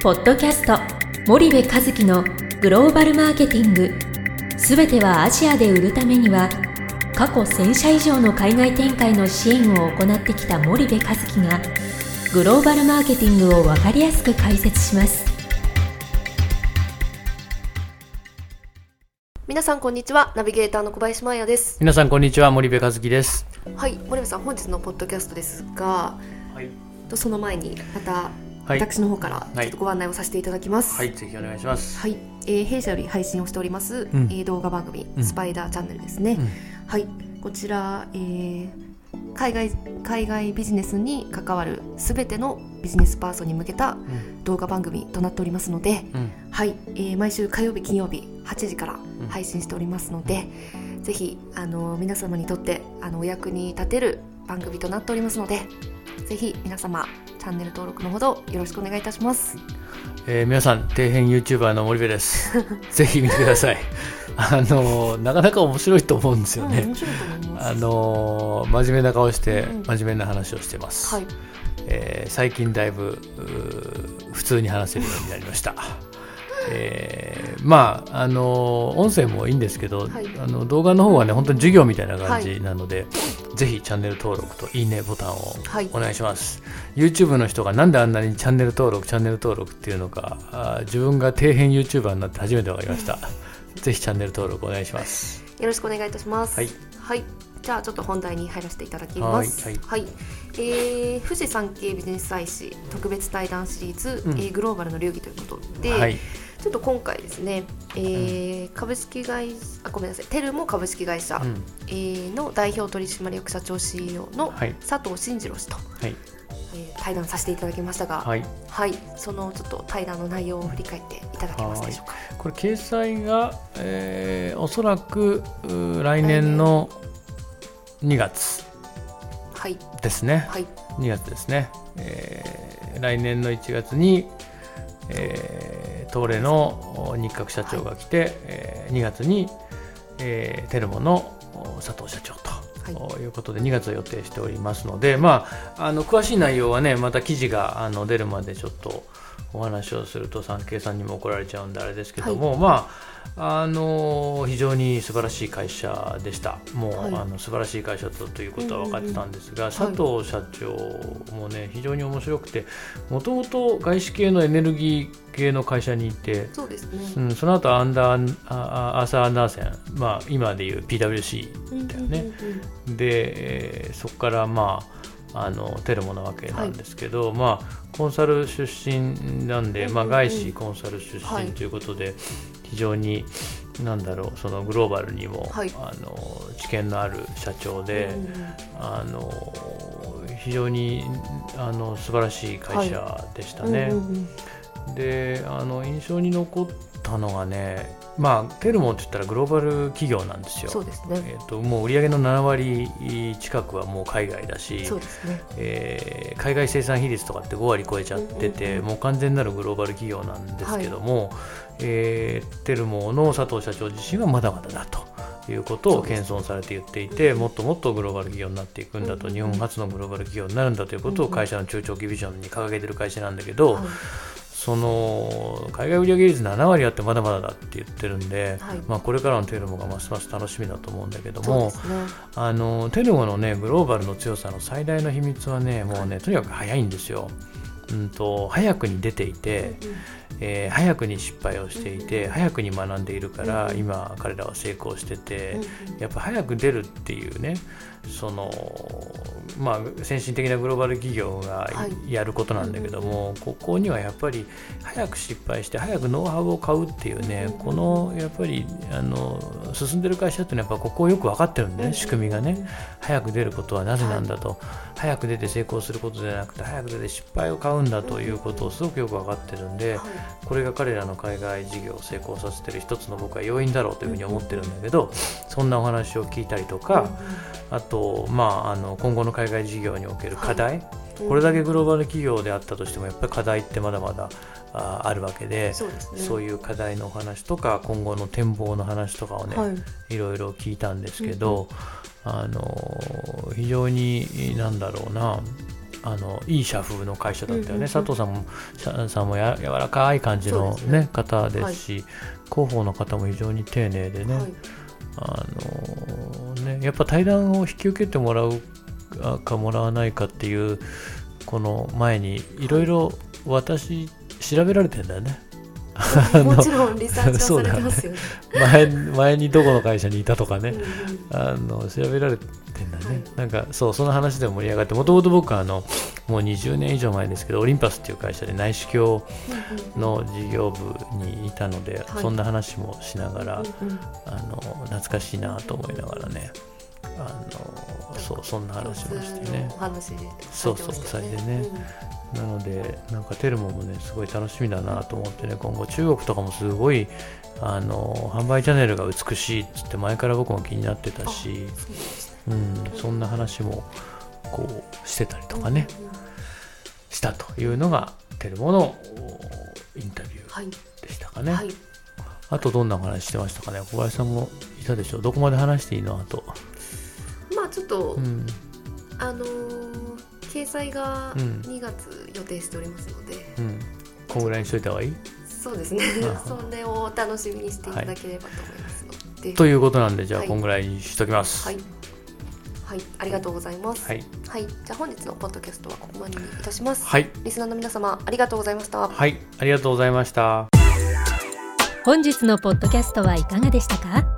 ポッドキャスト森部和樹のグローバルマーケティング。すべてはアジアで売るためには過去1000社以上の海外展開の支援を行ってきた森部和樹がグローバルマーケティングを分かりやすく解説します。皆さんこんにちはナビゲーターの小林真也です。皆さんこんにちは森部和樹です。はい森部さん本日のポッドキャストですが、はい、とその前にまたはい私の方からちょっとご案内をさせていただきます。はいぜひお願いします。はい、えー弊社より配信をしております、うん。えー動画番組、うん。スパイダーチャンネルですね、うん。はい。こちら、えー海外海外ビジネスに関わるすべてのビジネスパーソンに向けたうん。動画番組となっておりますので、うん。はい、えー毎週火曜日金曜日8時からん。配信しておりますので、ぜひあの皆様にとってあのお役に立てる番組となっておりますのでぜひ皆様チャンネル登録のほどよろしくお願いいたします。えー皆さん底辺 YouTuber の森部です。ぜひ見てください。あのなかなか面白いと思うんですよね。うん。あの真面目な顔してうん。真面目な話をしてます、はい、えー最近だいぶ普通に話せるようになりましたえーまああの音声もいいんですけど、はい。あの動画の方はね本当に授業みたいな感じなので、ぜひチャンネル登録といいねボタンをはい。お願いします、YouTube の人がなんであんなにチャンネル登録チャンネル登録っていうのかあー自分が底辺 YouTuber になって初めて分かりました。ぜひチャンネル登録お願いします。よろしくお願いいたします。はい、はい、じゃあちょっと本題に入らせていただきます。はい。はい、えー富士山系ビジネス祭誌特別対談シリーズ、うん。えーグローバルの流儀ということで、はいちょっと今回ですね、えー株式会あごめんなさいテルモ株式会社、うん。えーの代表取締役社長 CEO のはい。佐藤慎次郎氏と、はい。えー対談させていただきましたが、はい、はい。そのちょっと対談の内容を振り返っていただけますでしょうか。これ掲載が、えーおそらく来年の2月はい、ですね。はい、2月ですね、えー来年の1月に、えー東レのお日角社長が来て、えー2月に、えーテルモのお佐藤社長と。はい。ということで2月を予定しておりますので、まあ、あの詳しい内容はねまた記事があの出るまでちょっとお話をすると産経さんにも怒られちゃうんであれですけども、まああの非常に素晴らしい会社でした。もう、はい。あの素晴らしい会社だということは分かってたんですが、ん佐藤社長もね非常に面白くてもともと外資系のエネルギー系の会社にいて、そうですね。うん、その後アンダーアーサー・アンダーセン、まあ、今でいう PWC だよね。うんで、えーそこからまああのテルモなわけなんですけど、まあコンサル出身なんで、まあ、うんうん。うん外資コンサル出はい。身ということで、非常になんだろうそのグローバルにも、はい。あの知見のある社長で、うんうんあの非常にあの素晴らしい会社でしたね。うんうんうんであの印象に残ったのがねまあテルモって言ったらグローバル企業なんですよ。そうですね。えー、ともう売上の7割近くはもう海外だしそう、ですね。えー海外生産比率とかって5割超えちゃってて、うんうんうんもう完全なるグローバル企業なんですけども、えーテルモの佐藤社長自身はまだまだだと。いうことを謙遜されて言っていて、うんもっともっとグローバル企業になっていくんだと、うん日本初のグローバル企業になるんだということを会社の中長期ビジョンに掲げてる会社なんだけど、はいその海外売上率7割あってまだまだだって言ってるんで、はい。まあ、これからのテルモがますます楽しみだと思うんだけどもね。あのテルモのねグローバルの強さの最大の秘密はねもうねとにかく早いんですよ。うんと早くに出ていて、えー早くに失敗をしていて、早くに学んでいるから、うん今彼らは成功してて、やっぱ早く出るっていうねそのまあ先進的なグローバル企業がはい。やることなんだけども、ここにはやっぱり早く失敗して早くノウハウを買うっていうね、うんこのやっぱりあの進んでる会社っていうのはやっぱここをよく分かってるんでね、仕組みがね。早く出ることはなぜなんだと、早く出て成功することじゃなくて早く出て失敗を買うんだということをすごくよく分かってるんで、はい。これが彼らの海外事業を成功させてる一つの僕は要因だろうというふうに思ってるんだけど、そんなお話を聞いたりとか、あと、まあ、あの今後の海外事業における課題、これだけグローバル企業であったとしてもやっぱり課題ってまだまだああるわけでそうね。そういう課題のお話とか今後の展望の話とかをね、はい。いろいろ聞いたんですけど、あの非常になんだろうなあのいい社風の会社だったよね、うんうんうん。佐藤さんもささんもや柔らかい感じの、ねね。方ですし、広報の方も非常に丁寧でね、はい。あのね。やっぱ対談を引き受けてもらうかもらわないかっていうこの前にいろいろ私調べられてんだよね。もちろんリサーチはされてますよね。前前にどこの会社にいたとかね、あの調べられてんだね、はい。なんかそうその話で盛り上がってもともと僕はあのもう20年以上前ですけどオリンパスっていう会社で内視鏡の事業部にいたので、はい。そんな話もしながら、あの懐かしいなと思いながらねあのそうそんな話もしてね。お話でそうそうされてねなのでなんかテルモもねすごい楽しみだなと思ってね今後中国とかもすごいあの販売チャンネルが美しいっつって前から僕も気になってたし、そうなんそんな話もこうしてたりとかね、うんうんうん。したというのがテルモのおインタビューはい。でしたかね、はい。あとどんな話してましたかね。小林さんもいたでしょどこまで話していいの？あと、とうん、あのー掲載がうん。2月予定しておりますので、うん。こんぐらいにしといた方がいい？そうですね。あそれをお楽しみにしていただければと思いますので、ということなんでじゃあはい。こんぐらいにしときます。はい、はい、ありがとうございます。はい、はい、じゃあ本日のポッドキャストはここまでにいたします。はい。リスナーの皆様ありがとうございました。はい、ありがとうございました。本日のポッドキャストはいかがでしたか？